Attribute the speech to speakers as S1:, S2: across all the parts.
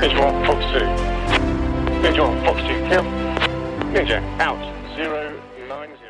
S1: Visual Fox 2. Visual Fox 2 kill. Ninja out 090.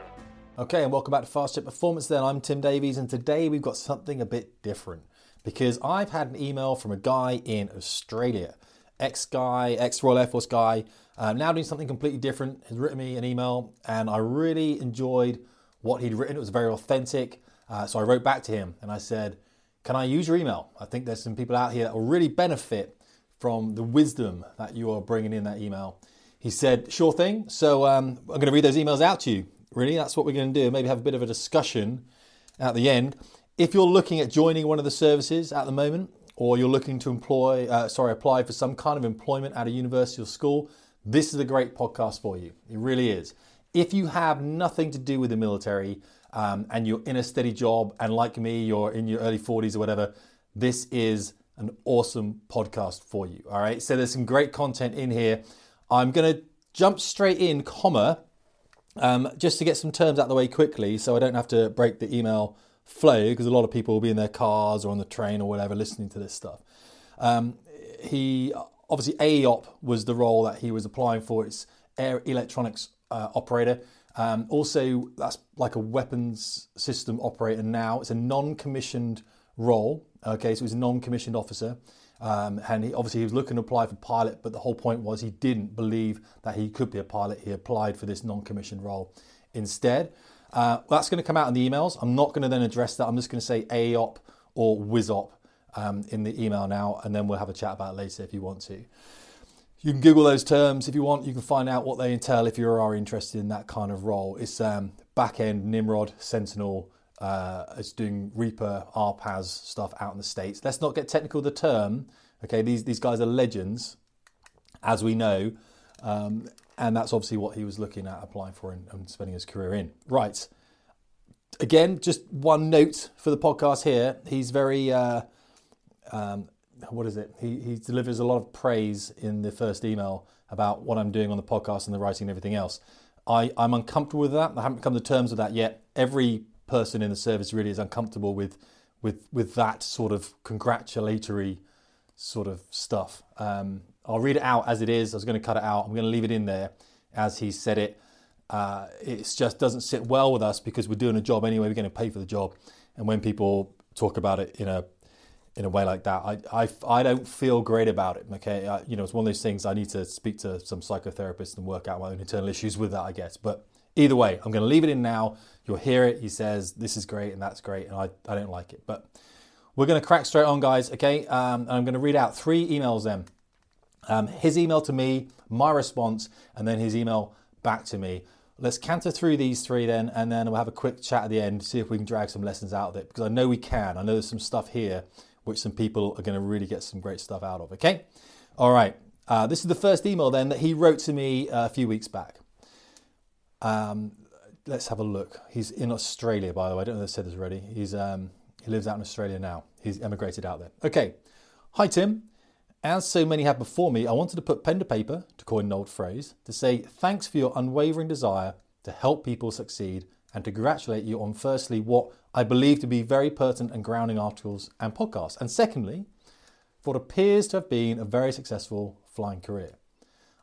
S2: Okay, and welcome back to Fast Jet Performance. Then I'm Tim Davies, and today we've got something a bit different because I've had an email from a guy in Australia, ex guy, ex Royal Air Force guy, uh, now doing something completely different. Has written me an email, and I really enjoyed what he'd written. It was very authentic. Uh, so I wrote back to him and I said, Can I use your email? I think there's some people out here that will really benefit from the wisdom that you are bringing in that email. He said, Sure thing. So um, I'm going to read those emails out to you. Really, that's what we're going to do. Maybe have a bit of a discussion at the end. If you're looking at joining one of the services at the moment, or you're looking to employ, uh, sorry, apply for some kind of employment at a university or school, this is a great podcast for you. It really is. If you have nothing to do with the military um, and you're in a steady job, and like me, you're in your early 40s or whatever, this is an awesome podcast for you. All right. So there's some great content in here. I'm going to jump straight in, comma, um, just to get some terms out of the way quickly so I don't have to break the email flow because a lot of people will be in their cars or on the train or whatever listening to this stuff. Um, he obviously AEOP was the role that he was applying for. It's air electronics uh, operator. Um, also, that's like a weapons system operator now. It's a non-commissioned role. Okay, so he was a non-commissioned officer. Um, and he, obviously he was looking to apply for pilot, but the whole point was he didn't believe that he could be a pilot. He applied for this non-commissioned role instead. Uh, that's going to come out in the emails. I'm not going to then address that. I'm just going to say AOP or WSOp um, in the email now, and then we'll have a chat about it later if you want to. You can Google those terms if you want. You can find out what they entail if you are interested in that kind of role. It's um, back end Nimrod, Sentinel. Uh, it's doing Reaper, RPAS stuff out in the states. Let's not get technical. The term, okay? These these guys are legends, as we know, um, and that's obviously what he was looking at applying for and, and spending his career in. Right. Again, just one note for the podcast here. He's very. Uh, um, what is it? He, he delivers a lot of praise in the first email about what I'm doing on the podcast and the writing and everything else. I, I'm uncomfortable with that. I haven't come to terms with that yet. Every person in the service really is uncomfortable with with with that sort of congratulatory sort of stuff. Um, I'll read it out as it is. I was going to cut it out. I'm going to leave it in there as he said it. Uh, it just doesn't sit well with us because we're doing a job anyway. We're going to pay for the job, and when people talk about it in a in a way like that. I, I, I don't feel great about it. Okay, I, you know, it's one of those things. I need to speak to some psychotherapist and work out my own internal issues with that. I guess, but either way, I'm going to leave it in now. You'll hear it. He says this is great and that's great, and I, I don't like it, but we're going to crack straight on, guys. Okay, um, and I'm going to read out three emails then. Um, his email to me, my response, and then his email back to me. Let's canter through these three then, and then we'll have a quick chat at the end, see if we can drag some lessons out of it, because I know we can. I know there's some stuff here which some people are going to really get some great stuff out of. Okay? All right. Uh, this is the first email then that he wrote to me uh, a few weeks back. Um, let's have a look. He's in Australia, by the way. I don't know if I said this already. He's, um, he lives out in Australia now. He's emigrated out there. Okay. Hi, Tim. As so many have before me, I wanted to put pen to paper, to coin an old phrase, to say thanks for your unwavering desire to help people succeed and to congratulate you on firstly what I believe to be very pertinent and grounding articles and podcasts, and secondly, for what appears to have been a very successful flying career.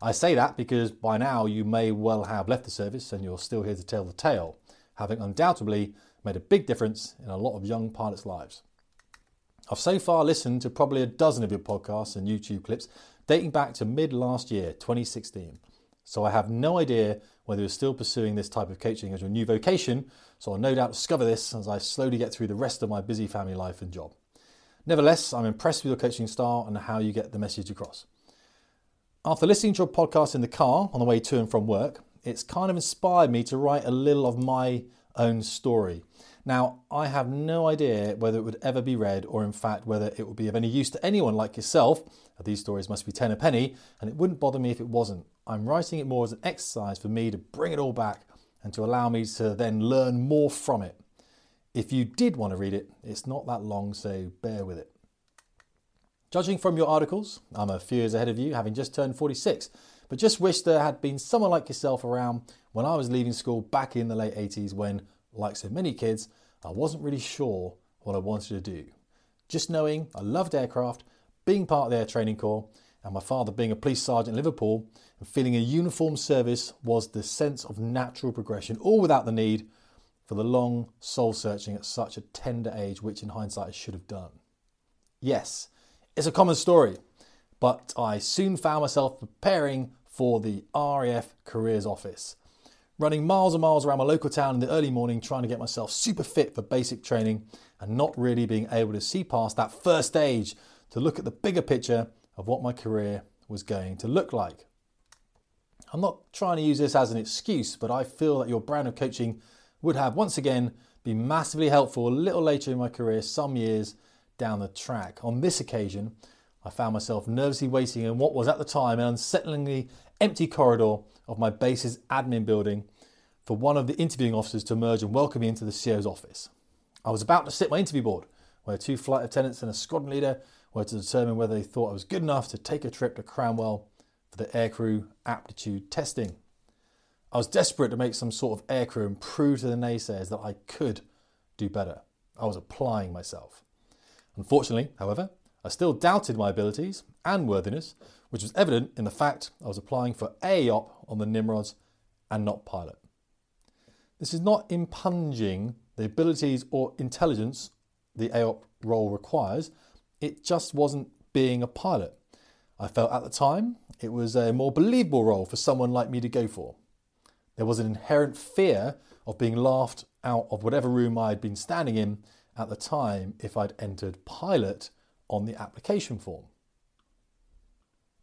S2: I say that because by now you may well have left the service and you're still here to tell the tale, having undoubtedly made a big difference in a lot of young pilots' lives. I've so far listened to probably a dozen of your podcasts and YouTube clips dating back to mid last year, 2016. So I have no idea whether you're still pursuing this type of coaching as your new vocation, so I'll no doubt discover this as I slowly get through the rest of my busy family life and job. Nevertheless, I'm impressed with your coaching style and how you get the message across. After listening to your podcast in the car on the way to and from work, it's kind of inspired me to write a little of my own story. Now, I have no idea whether it would ever be read or, in fact, whether it would be of any use to anyone like yourself. These stories must be 10 a penny, and it wouldn't bother me if it wasn't. I'm writing it more as an exercise for me to bring it all back and to allow me to then learn more from it. If you did want to read it, it's not that long, so bear with it. Judging from your articles, I'm a few years ahead of you, having just turned 46, but just wish there had been someone like yourself around when I was leaving school back in the late 80s when like so many kids, I wasn't really sure what I wanted to do. Just knowing I loved aircraft, being part of the Air Training Corps, and my father being a police sergeant in Liverpool and feeling a uniform service was the sense of natural progression, all without the need for the long soul searching at such a tender age, which in hindsight I should have done. Yes, it's a common story, but I soon found myself preparing for the RAF Careers Office, running miles and miles around my local town in the early morning, trying to get myself super fit for basic training and not really being able to see past that first stage to look at the bigger picture of what my career was going to look like. I'm not trying to use this as an excuse, but I feel that your brand of coaching would have once again been massively helpful a little later in my career, some years down the track. On this occasion, I found myself nervously waiting in what was at the time an unsettlingly empty corridor of my base's admin building for one of the interviewing officers to emerge and welcome me into the CEO's office. I was about to sit my interview board, where two flight lieutenants and a squadron leader were to determine whether they thought I was good enough to take a trip to Cranwell for the aircrew aptitude testing. I was desperate to make some sort of aircrew and prove to the naysayers that I could do better. I was applying myself. Unfortunately, however, I still doubted my abilities and worthiness, which was evident in the fact I was applying for AOP on the Nimrods and not pilot. This is not impunging the abilities or intelligence the AOP role requires. It just wasn't being a pilot. I felt at the time it was a more believable role for someone like me to go for. There was an inherent fear of being laughed out of whatever room I had been standing in at the time if I'd entered pilot on the application form.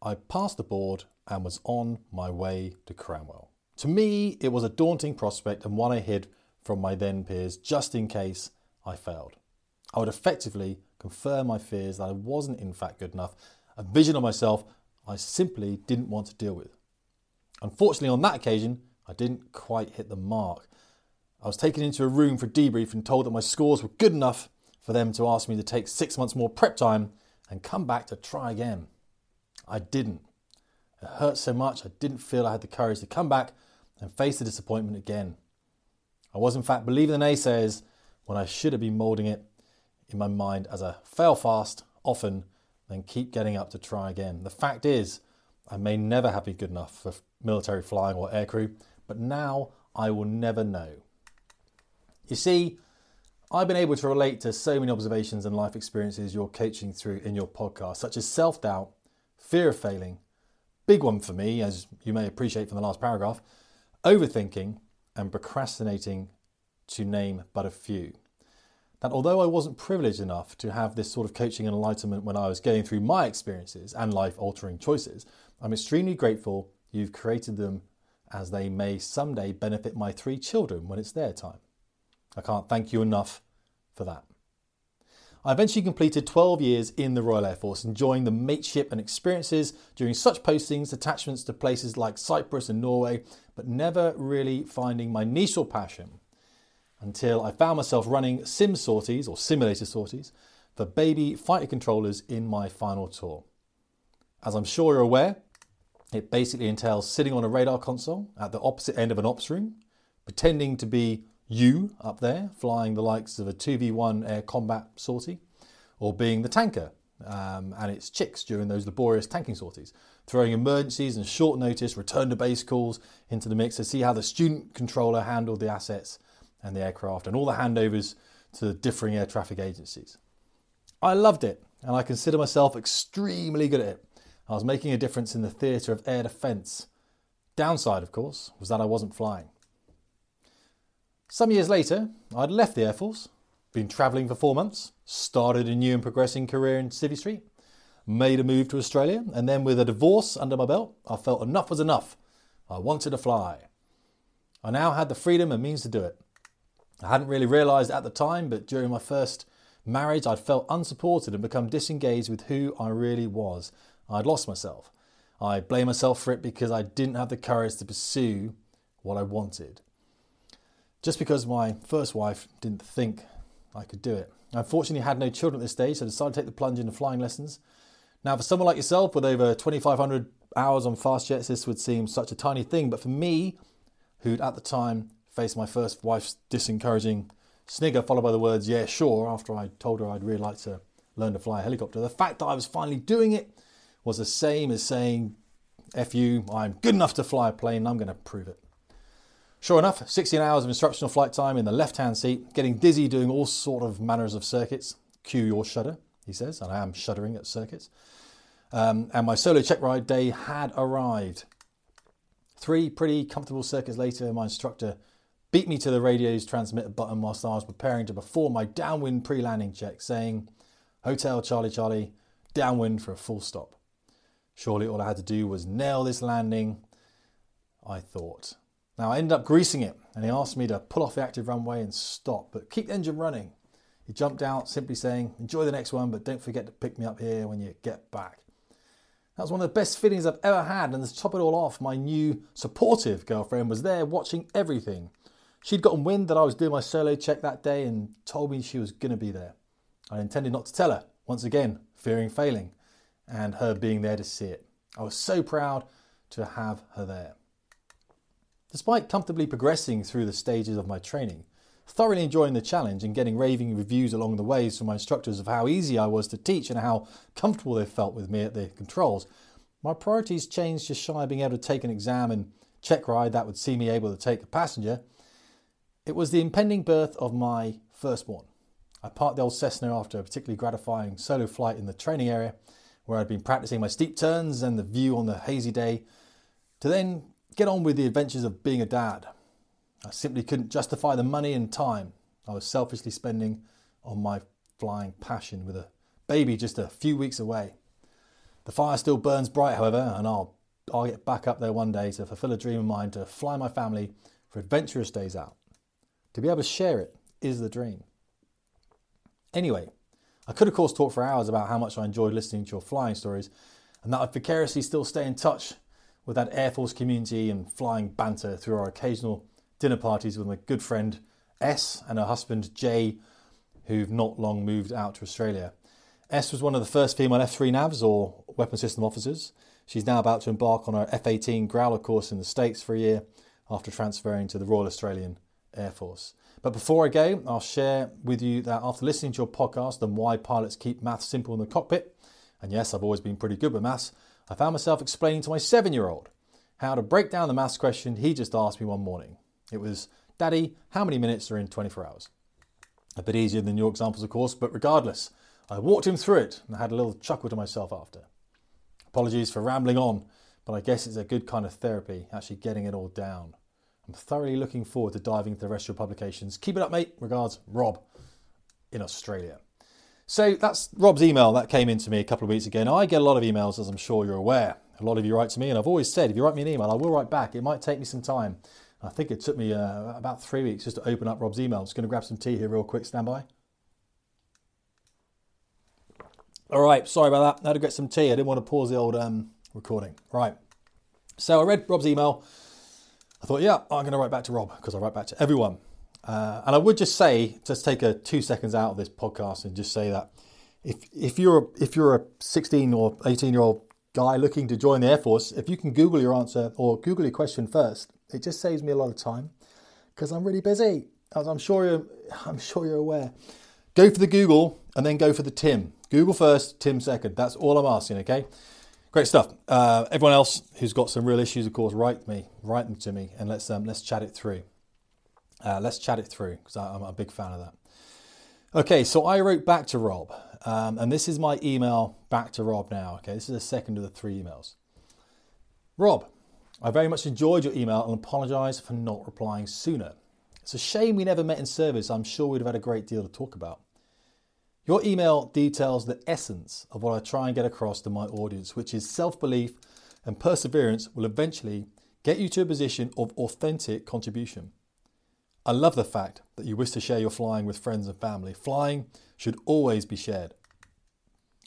S2: I passed the board and was on my way to Cranwell. To me, it was a daunting prospect and one I hid from my then peers just in case I failed. I would effectively confirm my fears that I wasn't in fact good enough, a vision of myself I simply didn't want to deal with. Unfortunately, on that occasion, I didn't quite hit the mark. I was taken into a room for debrief and told that my scores were good enough for them to ask me to take six months more prep time and come back to try again. I didn't. It hurt so much I didn't feel I had the courage to come back and face the disappointment again. I was, in fact, believing the naysayers when I should have been moulding it in my mind as a fail fast, often, then keep getting up to try again. The fact is, I may never have been good enough for military flying or aircrew, but now I will never know. You see, I've been able to relate to so many observations and life experiences you're coaching through in your podcast, such as self doubt, fear of failing, big one for me, as you may appreciate from the last paragraph, overthinking, and procrastinating, to name but a few. That although I wasn't privileged enough to have this sort of coaching and enlightenment when I was going through my experiences and life altering choices, I'm extremely grateful you've created them as they may someday benefit my three children when it's their time. I can't thank you enough for that. I eventually completed 12 years in the Royal Air Force, enjoying the mateship and experiences during such postings, attachments to places like Cyprus and Norway, but never really finding my niche or passion until I found myself running sim sorties or simulator sorties for baby fighter controllers in my final tour. As I'm sure you're aware, it basically entails sitting on a radar console at the opposite end of an ops room, pretending to be you up there flying the likes of a 2v1 air combat sortie, or being the tanker um, and its chicks during those laborious tanking sorties, throwing emergencies and short notice return to base calls into the mix to see how the student controller handled the assets and the aircraft and all the handovers to the differing air traffic agencies. I loved it and I consider myself extremely good at it. I was making a difference in the theatre of air defence. Downside, of course, was that I wasn't flying. Some years later, I'd left the Air Force, been travelling for four months, started a new and progressing career in Civvy Street, made a move to Australia, and then with a divorce under my belt, I felt enough was enough. I wanted to fly. I now had the freedom and means to do it. I hadn't really realised at the time, but during my first marriage, I'd felt unsupported and become disengaged with who I really was. I'd lost myself. I blame myself for it because I didn't have the courage to pursue what I wanted just because my first wife didn't think I could do it. I unfortunately had no children at this stage, so I decided to take the plunge into flying lessons. Now, for someone like yourself with over 2,500 hours on fast jets, this would seem such a tiny thing, but for me, who'd at the time faced my first wife's disencouraging snigger, followed by the words, yeah, sure, after I told her I'd really like to learn to fly a helicopter, the fact that I was finally doing it was the same as saying, F you, I'm good enough to fly a plane I'm going to prove it. Sure enough, 16 hours of instructional flight time in the left hand seat, getting dizzy doing all sort of manners of circuits. Cue your shudder, he says, and I am shuddering at circuits. Um, and my solo check ride day had arrived. Three pretty comfortable circuits later, my instructor beat me to the radio's transmitter button whilst I was preparing to perform my downwind pre landing check, saying, Hotel Charlie Charlie, downwind for a full stop. Surely all I had to do was nail this landing, I thought. Now I ended up greasing it, and he asked me to pull off the active runway and stop, but keep the engine running. He jumped out, simply saying, Enjoy the next one, but don't forget to pick me up here when you get back. That was one of the best feelings I've ever had, and to top it all off, my new supportive girlfriend was there watching everything. She'd gotten wind that I was doing my solo check that day and told me she was going to be there. I intended not to tell her, once again, fearing failing, and her being there to see it. I was so proud to have her there. Despite comfortably progressing through the stages of my training, thoroughly enjoying the challenge and getting raving reviews along the ways from my instructors of how easy I was to teach and how comfortable they felt with me at the controls, my priorities changed just shy of being able to take an exam and check ride that would see me able to take a passenger it was the impending birth of my firstborn. I parked the old Cessna after a particularly gratifying solo flight in the training area where I'd been practicing my steep turns and the view on the hazy day to then get on with the adventures of being a dad. I simply couldn't justify the money and time I was selfishly spending on my flying passion with a baby just a few weeks away. The fire still burns bright, however, and I'll, I'll get back up there one day to fulfill a dream of mine to fly my family for adventurous days out. To be able to share it is the dream. Anyway, I could, of course, talk for hours about how much I enjoyed listening to your flying stories and that I'd vicariously still stay in touch with that Air Force community and flying banter through our occasional dinner parties with my good friend S and her husband Jay, who've not long moved out to Australia. S was one of the first female F3 NAVs or weapon system officers. She's now about to embark on her F 18 Growler course in the States for a year after transferring to the Royal Australian Air Force. But before I go, I'll share with you that after listening to your podcast on why pilots keep maths simple in the cockpit, and yes, I've always been pretty good with maths, I found myself explaining to my seven year old how to break down the maths question he just asked me one morning. It was, Daddy, how many minutes are in 24 hours? A bit easier than your examples, of course, but regardless, I walked him through it and I had a little chuckle to myself after. Apologies for rambling on, but I guess it's a good kind of therapy, actually getting it all down. I'm thoroughly looking forward to diving into the rest of your publications. Keep it up, mate. Regards, Rob in Australia. So that's Rob's email that came in to me a couple of weeks ago. Now, I get a lot of emails, as I'm sure you're aware. A lot of you write to me, and I've always said if you write me an email, I will write back. It might take me some time. I think it took me uh, about three weeks just to open up Rob's email. I'm just going to grab some tea here, real quick. Stand by. All right, sorry about that. I had to get some tea. I didn't want to pause the old um, recording. Right. So I read Rob's email. I thought, yeah, I'm going to write back to Rob because I write back to everyone. Uh, and I would just say, just take a two seconds out of this podcast and just say that if if you're if you're a 16 or 18 year old guy looking to join the Air Force, if you can Google your answer or Google your question first, it just saves me a lot of time because I'm really busy. As I'm sure you're, I'm sure you're aware. Go for the Google and then go for the Tim. Google first, Tim second. That's all I'm asking. Okay. Great stuff. Uh, everyone else who's got some real issues, of course, write me, write them to me, and let's um, let's chat it through. Uh, let's chat it through because I'm a big fan of that. Okay, so I wrote back to Rob, um, and this is my email back to Rob now. Okay, this is the second of the three emails. Rob, I very much enjoyed your email and apologise for not replying sooner. It's a shame we never met in service. I'm sure we'd have had a great deal to talk about. Your email details the essence of what I try and get across to my audience, which is self belief and perseverance will eventually get you to a position of authentic contribution. I love the fact that you wish to share your flying with friends and family. Flying should always be shared.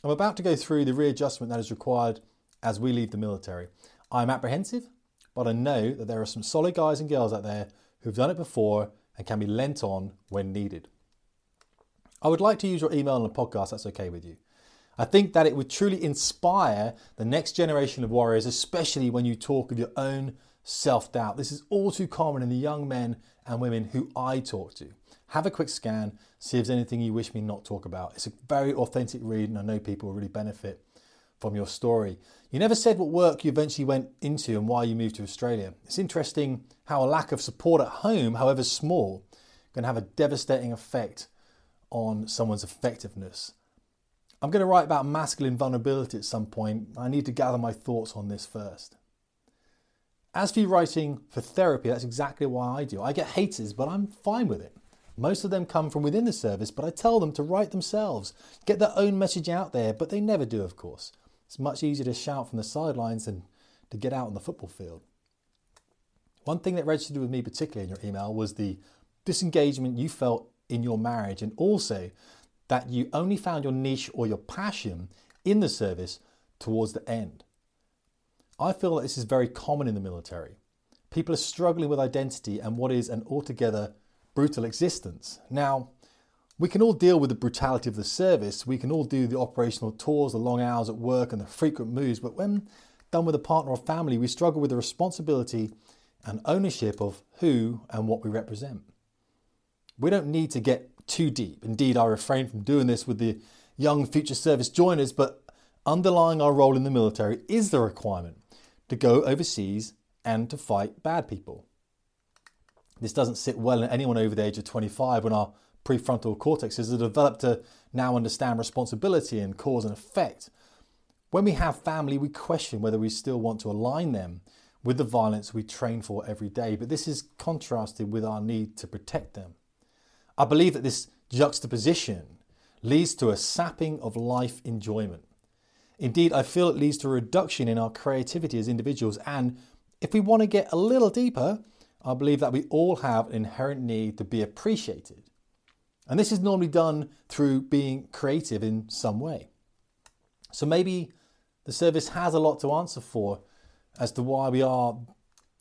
S2: I'm about to go through the readjustment that is required as we leave the military. I'm apprehensive, but I know that there are some solid guys and girls out there who've done it before and can be lent on when needed. I would like to use your email on the podcast, that's okay with you. I think that it would truly inspire the next generation of warriors, especially when you talk of your own self doubt. This is all too common in the young men and women who I talk to. Have a quick scan, see if there's anything you wish me not to talk about. It's a very authentic read, and I know people will really benefit from your story. You never said what work you eventually went into and why you moved to Australia. It's interesting how a lack of support at home, however small, can have a devastating effect on someone's effectiveness. I'm going to write about masculine vulnerability at some point. I need to gather my thoughts on this first. As for writing for therapy, that's exactly why I do. I get haters, but I'm fine with it. Most of them come from within the service, but I tell them to write themselves, get their own message out there, but they never do, of course. It's much easier to shout from the sidelines than to get out on the football field. One thing that registered with me particularly in your email was the disengagement you felt in your marriage and also that you only found your niche or your passion in the service towards the end. I feel that this is very common in the military. People are struggling with identity and what is an altogether brutal existence. Now, we can all deal with the brutality of the service. We can all do the operational tours, the long hours at work, and the frequent moves. But when done with a partner or family, we struggle with the responsibility and ownership of who and what we represent. We don't need to get too deep. Indeed, I refrain from doing this with the young future service joiners, but underlying our role in the military is the requirement to go overseas and to fight bad people. This doesn't sit well in anyone over the age of 25 when our prefrontal cortexes are developed to now understand responsibility and cause and effect. When we have family, we question whether we still want to align them with the violence we train for every day, but this is contrasted with our need to protect them. I believe that this juxtaposition leads to a sapping of life enjoyment. Indeed, I feel it leads to a reduction in our creativity as individuals, and if we want to get a little deeper, I believe that we all have an inherent need to be appreciated. And this is normally done through being creative in some way. So maybe the service has a lot to answer for as to why we are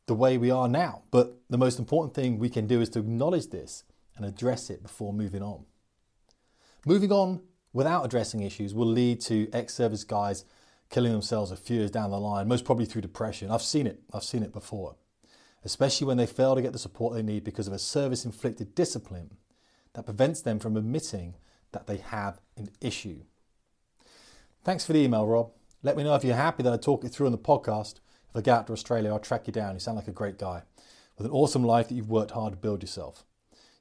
S2: the way we are now. But the most important thing we can do is to acknowledge this and address it before moving on. Moving on without addressing issues will lead to ex service guys killing themselves a few years down the line, most probably through depression. I've seen it, I've seen it before especially when they fail to get the support they need because of a service inflicted discipline that prevents them from admitting that they have an issue. Thanks for the email, Rob. Let me know if you're happy that I talk it through on the podcast. If I get out to Australia, I'll track you down. You sound like a great guy with an awesome life that you've worked hard to build yourself.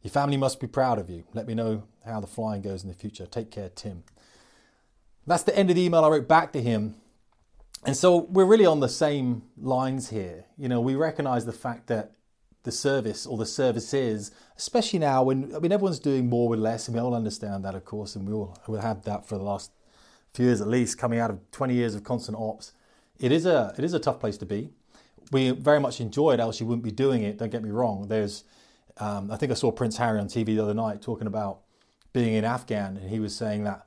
S2: Your family must be proud of you. Let me know how the flying goes in the future. Take care, Tim. That's the end of the email I wrote back to him and so we're really on the same lines here. You know, we recognize the fact that the service or the services, especially now when I mean everyone's doing more with less, and we all understand that, of course, and we all have had that for the last few years at least, coming out of 20 years of constant ops. It is a it is a tough place to be. We very much enjoy it, else you wouldn't be doing it. Don't get me wrong. There's, um, I think I saw Prince Harry on TV the other night talking about being in Afghan, and he was saying that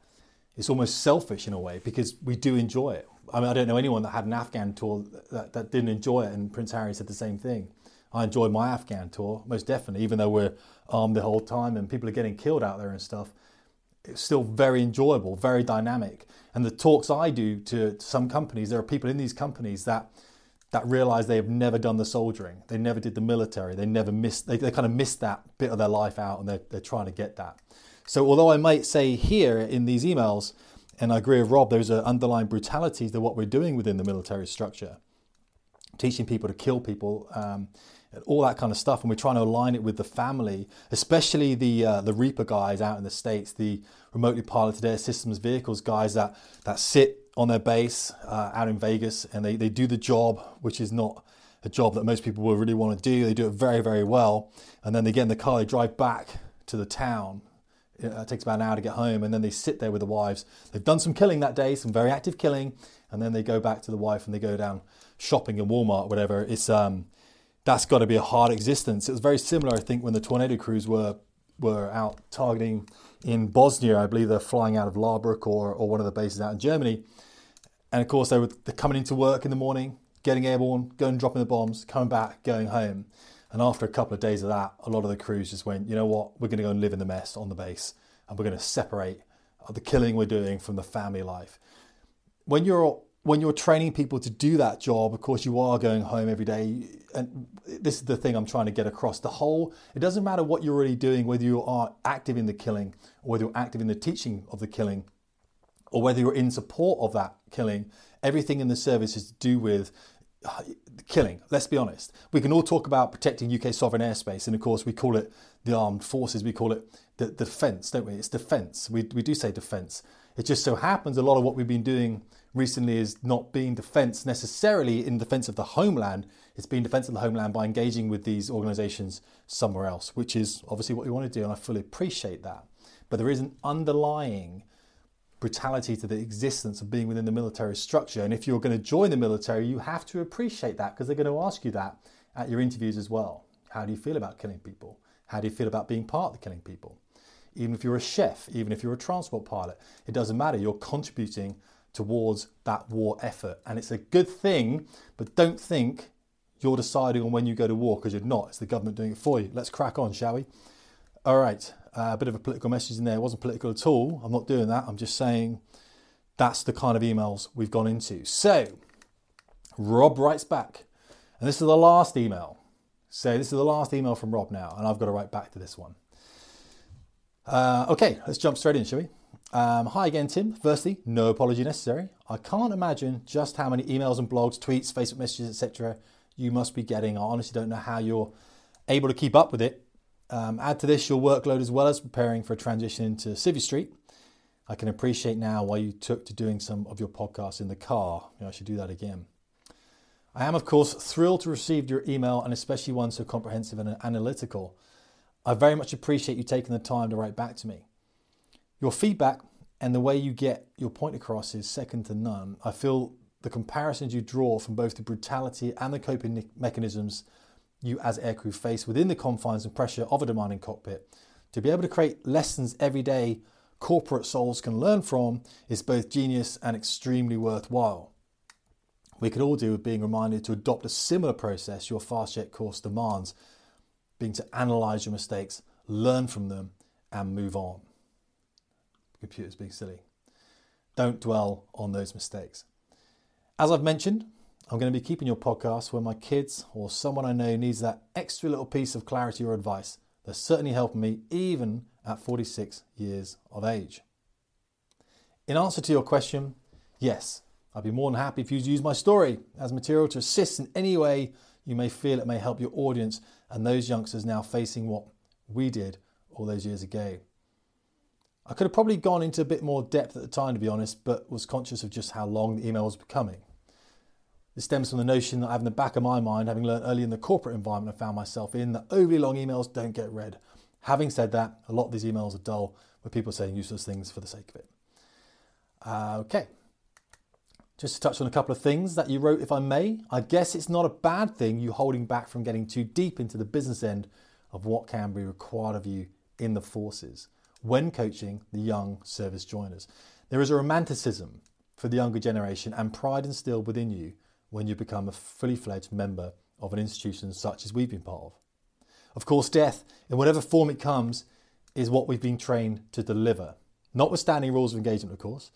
S2: it's almost selfish in a way because we do enjoy it. I mean, I don't know anyone that had an Afghan tour that, that didn't enjoy it, and Prince Harry said the same thing. I enjoyed my Afghan tour, most definitely, even though we're armed the whole time and people are getting killed out there and stuff. It's still very enjoyable, very dynamic. And the talks I do to, to some companies, there are people in these companies that that realize they have never done the soldiering, they never did the military, they never missed, they, they kind of missed that bit of their life out, and they're, they're trying to get that. So, although I might say here in these emails and I agree with Rob, there's an underlying brutality to what we're doing within the military structure, teaching people to kill people, um, all that kind of stuff. And we're trying to align it with the family, especially the uh, the Reaper guys out in the states, the remotely piloted air systems vehicles guys that that sit on their base uh, out in Vegas and they, they do the job, which is not a job that most people will really want to do. They do it very, very well. And then they get in the car, they drive back to the town it takes about an hour to get home, and then they sit there with the wives. They've done some killing that day, some very active killing, and then they go back to the wife and they go down shopping in Walmart, whatever. It's um, that's got to be a hard existence. It was very similar, I think, when the tornado crews were were out targeting in Bosnia. I believe they're flying out of Laarbruch or or one of the bases out in Germany, and of course they were coming into work in the morning, getting airborne, going dropping the bombs, coming back, going home. And after a couple of days of that, a lot of the crews just went, you know what, we're going to go and live in the mess on the base and we're going to separate the killing we're doing from the family life. When you're when you're training people to do that job, of course, you are going home every day. And this is the thing I'm trying to get across. The whole, it doesn't matter what you're really doing, whether you are active in the killing or whether you're active in the teaching of the killing. Or whether you're in support of that killing, everything in the service is to do with uh, killing. Let's be honest. We can all talk about protecting UK sovereign airspace, and of course, we call it the armed forces, we call it the, defence, don't we? It's defence. We, we do say defence. It just so happens a lot of what we've been doing recently is not being defence necessarily in defence of the homeland. It's being defence of the homeland by engaging with these organisations somewhere else, which is obviously what we want to do, and I fully appreciate that. But there is an underlying brutality to the existence of being within the military structure. And if you're going to join the military, you have to appreciate that because they're going to ask you that at your interviews as well. How do you feel about killing people? How do you feel about being part of the killing people? Even if you're a chef, even if you're a transport pilot, it doesn't matter. You're contributing towards that war effort. And it's a good thing, but don't think you're deciding on when you go to war because you're not. It's the government doing it for you. Let's crack on, shall we? All right, uh, a bit of a political message in there. It wasn't political at all. I'm not doing that. I'm just saying that's the kind of emails we've gone into. So, Rob writes back, and this is the last email. So, this is the last email from Rob now, and I've got to write back to this one. Uh, okay, let's jump straight in, shall we? Um, hi again, Tim. Firstly, no apology necessary. I can't imagine just how many emails and blogs, tweets, Facebook messages, etc., you must be getting. I honestly don't know how you're able to keep up with it. Um, add to this your workload as well as preparing for a transition into Civvy Street. I can appreciate now why you took to doing some of your podcasts in the car. You know, I should do that again. I am, of course, thrilled to receive your email and especially one so comprehensive and analytical. I very much appreciate you taking the time to write back to me. Your feedback and the way you get your point across is second to none. I feel the comparisons you draw from both the brutality and the coping mechanisms you as aircrew face within the confines and pressure of a demanding cockpit. To be able to create lessons every day corporate souls can learn from is both genius and extremely worthwhile. We could all do with being reminded to adopt a similar process your fast jet course demands, being to analyze your mistakes, learn from them, and move on. Computers being silly. Don't dwell on those mistakes. As I've mentioned, I'm going to be keeping your podcast when my kids or someone I know needs that extra little piece of clarity or advice. They're certainly helping me even at 46 years of age. In answer to your question, yes, I'd be more than happy if you use my story as material to assist in any way you may feel it may help your audience and those youngsters now facing what we did all those years ago. I could have probably gone into a bit more depth at the time, to be honest, but was conscious of just how long the email was becoming. This stems from the notion that I have in the back of my mind, having learned early in the corporate environment I found myself in, that overly long emails don't get read. Having said that, a lot of these emails are dull, with people saying useless things for the sake of it. Uh, okay. Just to touch on a couple of things that you wrote, if I may. I guess it's not a bad thing you holding back from getting too deep into the business end of what can be required of you in the forces when coaching the young service joiners. There is a romanticism for the younger generation and pride instilled within you when you become a fully fledged member of an institution such as we've been part of. Of course, death, in whatever form it comes, is what we've been trained to deliver, notwithstanding rules of engagement, of course,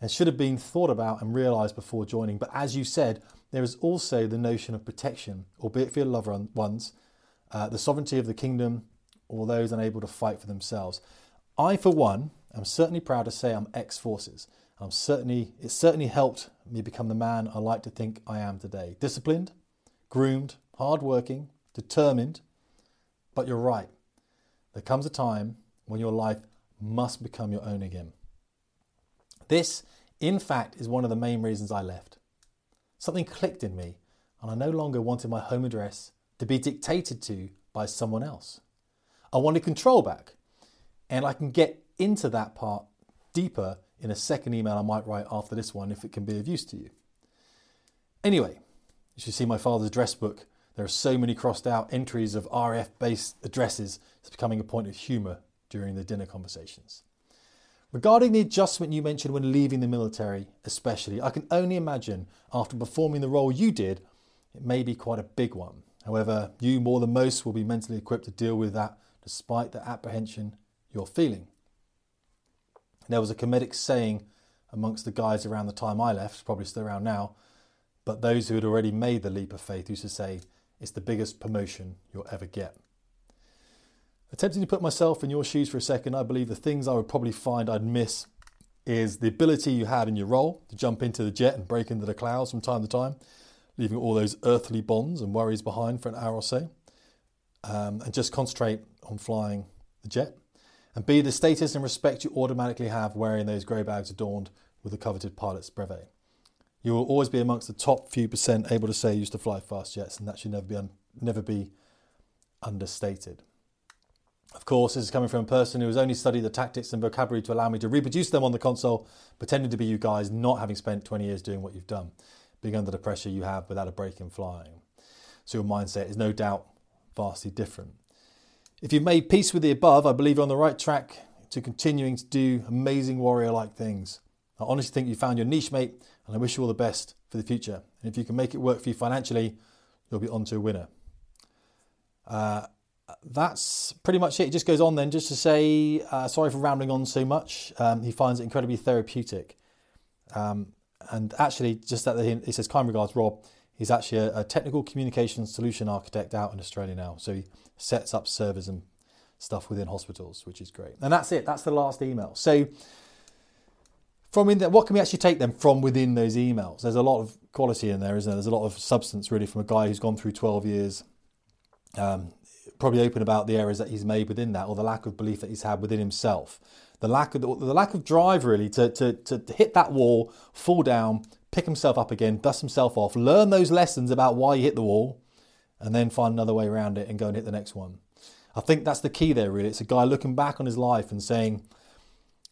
S2: and should have been thought about and realised before joining. But as you said, there is also the notion of protection, albeit for your loved ones, uh, the sovereignty of the kingdom, or those unable to fight for themselves. I, for one, am certainly proud to say I'm ex forces. I'm certainly, it certainly helped me become the man I like to think I am today. Disciplined, groomed, hardworking, determined. But you're right. There comes a time when your life must become your own again. This, in fact, is one of the main reasons I left. Something clicked in me, and I no longer wanted my home address to be dictated to by someone else. I wanted control back, and I can get into that part deeper in a second email I might write after this one if it can be of use to you. Anyway, as you see my father's address book. There are so many crossed out entries of RF based addresses, it's becoming a point of humour during the dinner conversations. Regarding the adjustment you mentioned when leaving the military, especially, I can only imagine after performing the role you did, it may be quite a big one. However, you more than most will be mentally equipped to deal with that despite the apprehension you're feeling. There was a comedic saying amongst the guys around the time I left, probably still around now, but those who had already made the leap of faith used to say, it's the biggest promotion you'll ever get. Attempting to put myself in your shoes for a second, I believe the things I would probably find I'd miss is the ability you had in your role to jump into the jet and break into the clouds from time to time, leaving all those earthly bonds and worries behind for an hour or so, um, and just concentrate on flying the jet. And B, the status and respect you automatically have wearing those grey bags adorned with the coveted pilot's brevet. You will always be amongst the top few percent able to say you used to fly fast jets, and that should never be un- never be understated. Of course, this is coming from a person who has only studied the tactics and vocabulary to allow me to reproduce them on the console, pretending to be you guys, not having spent 20 years doing what you've done, being under the pressure you have without a break in flying. So your mindset is no doubt vastly different. If you've made peace with the above, I believe you're on the right track to continuing to do amazing warrior like things. I honestly think you found your niche, mate, and I wish you all the best for the future. And if you can make it work for you financially, you'll be on to a winner. Uh, that's pretty much it. It just goes on then, just to say, uh, sorry for rambling on so much. Um, he finds it incredibly therapeutic. Um, and actually, just that he says, kind regards, Rob. He's actually a, a, technical communication solution architect out in Australia now. So he sets up servers and stuff within hospitals, which is great. And that's it. That's the last email. So from in there, what can we actually take them from within those emails? There's a lot of quality in there, isn't there? There's a lot of substance really from a guy who's gone through 12 years. Um, probably open about the errors that he's made within that, or the lack of belief that he's had within himself, the lack of the, the lack of drive really to, to to hit that wall, fall down, pick himself up again, dust himself off, learn those lessons about why he hit the wall, and then find another way around it and go and hit the next one. I think that's the key there. Really, it's a guy looking back on his life and saying,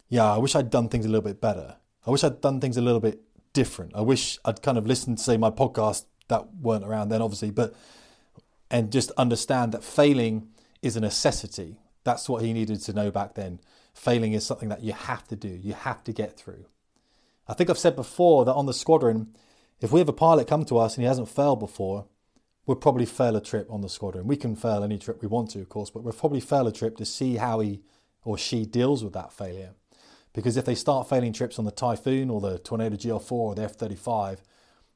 S2: "Yeah, I wish I'd done things a little bit better. I wish I'd done things a little bit different. I wish I'd kind of listened to say my podcast that weren't around then, obviously, but." and just understand that failing is a necessity. That's what he needed to know back then. Failing is something that you have to do, you have to get through. I think I've said before that on the squadron, if we have a pilot come to us and he hasn't failed before, we'll probably fail a trip on the squadron. We can fail any trip we want to, of course, but we'll probably fail a trip to see how he or she deals with that failure. Because if they start failing trips on the Typhoon or the Tornado GR4 or the F 35,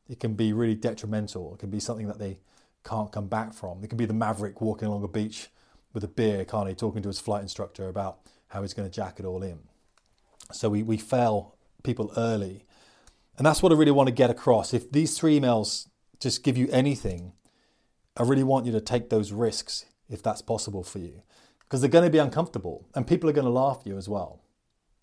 S2: it can be really detrimental. It can be something that they can't come back from. It can be the maverick walking along a beach with a beer, can't he, talking to his flight instructor about how he's going to jack it all in. So we, we fail people early. And that's what I really want to get across. If these three emails just give you anything, I really want you to take those risks if that's possible for you. Because they're going to be uncomfortable and people are going to laugh at you as well.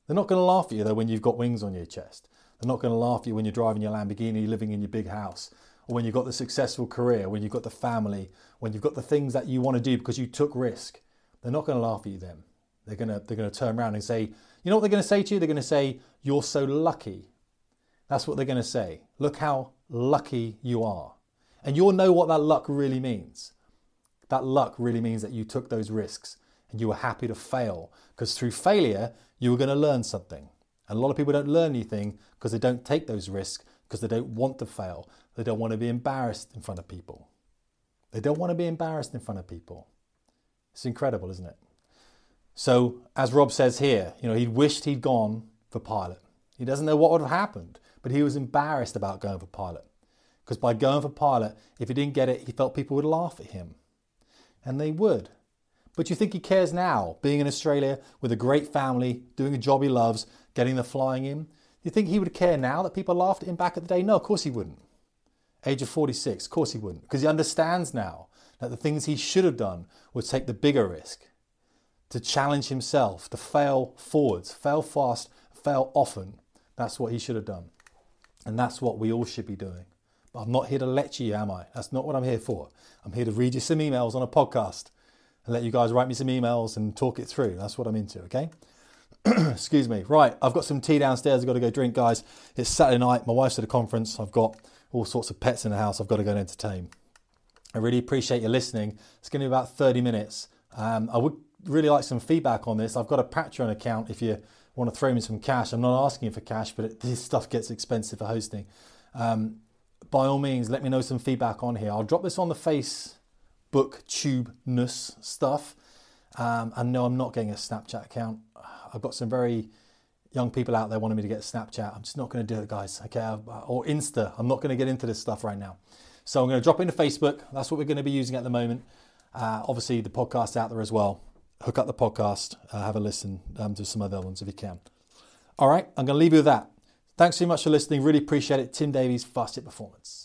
S2: They're not going to laugh at you though when you've got wings on your chest. They're not going to laugh at you when you're driving your Lamborghini, living in your big house or when you've got the successful career, when you've got the family, when you've got the things that you want to do because you took risk, they're not going to laugh at you then. They're going to, they're going to turn around and say, you know what they're going to say to you? They're going to say, you're so lucky. That's what they're going to say. Look how lucky you are. And you'll know what that luck really means. That luck really means that you took those risks and you were happy to fail because through failure, you were going to learn something. And a lot of people don't learn anything because they don't take those risks because they don't want to fail. They don't want to be embarrassed in front of people. They don't want to be embarrassed in front of people. It's incredible, isn't it? So, as Rob says here, you know, he wished he'd gone for pilot. He doesn't know what would have happened, but he was embarrassed about going for pilot. Because by going for pilot, if he didn't get it, he felt people would laugh at him. And they would. But you think he cares now, being in Australia with a great family, doing a job he loves, getting the flying in? Do you think he would care now that people laughed at him back at the day? No, of course he wouldn't age of 46, of course he wouldn't, because he understands now that the things he should have done would take the bigger risk, to challenge himself, to fail forwards, fail fast, fail often. That's what he should have done. And that's what we all should be doing. But I'm not here to lecture you, am I? That's not what I'm here for. I'm here to read you some emails on a podcast and let you guys write me some emails and talk it through. That's what I'm into, okay? Excuse me. Right, I've got some tea downstairs. I've got to go drink, guys. It's Saturday night. My wife's at a conference. I've got all sorts of pets in the house I've got to go and entertain. I really appreciate you listening. It's going to be about 30 minutes. Um, I would really like some feedback on this. I've got a Patreon account if you want to throw me some cash. I'm not asking for cash, but it, this stuff gets expensive for hosting. Um, by all means, let me know some feedback on here. I'll drop this on the Facebook tubeness stuff. Um, and no, I'm not getting a Snapchat account. I've got some very young people out there wanting me to get Snapchat. I'm just not going to do it, guys. Okay, or Insta. I'm not going to get into this stuff right now. So I'm going to drop into Facebook. That's what we're going to be using at the moment. Uh, obviously, the podcast out there as well. Hook up the podcast, uh, have a listen um, to some other ones if you can. All right, I'm going to leave you with that. Thanks so much for listening. Really appreciate it. Tim Davies, Fast Jet Performance.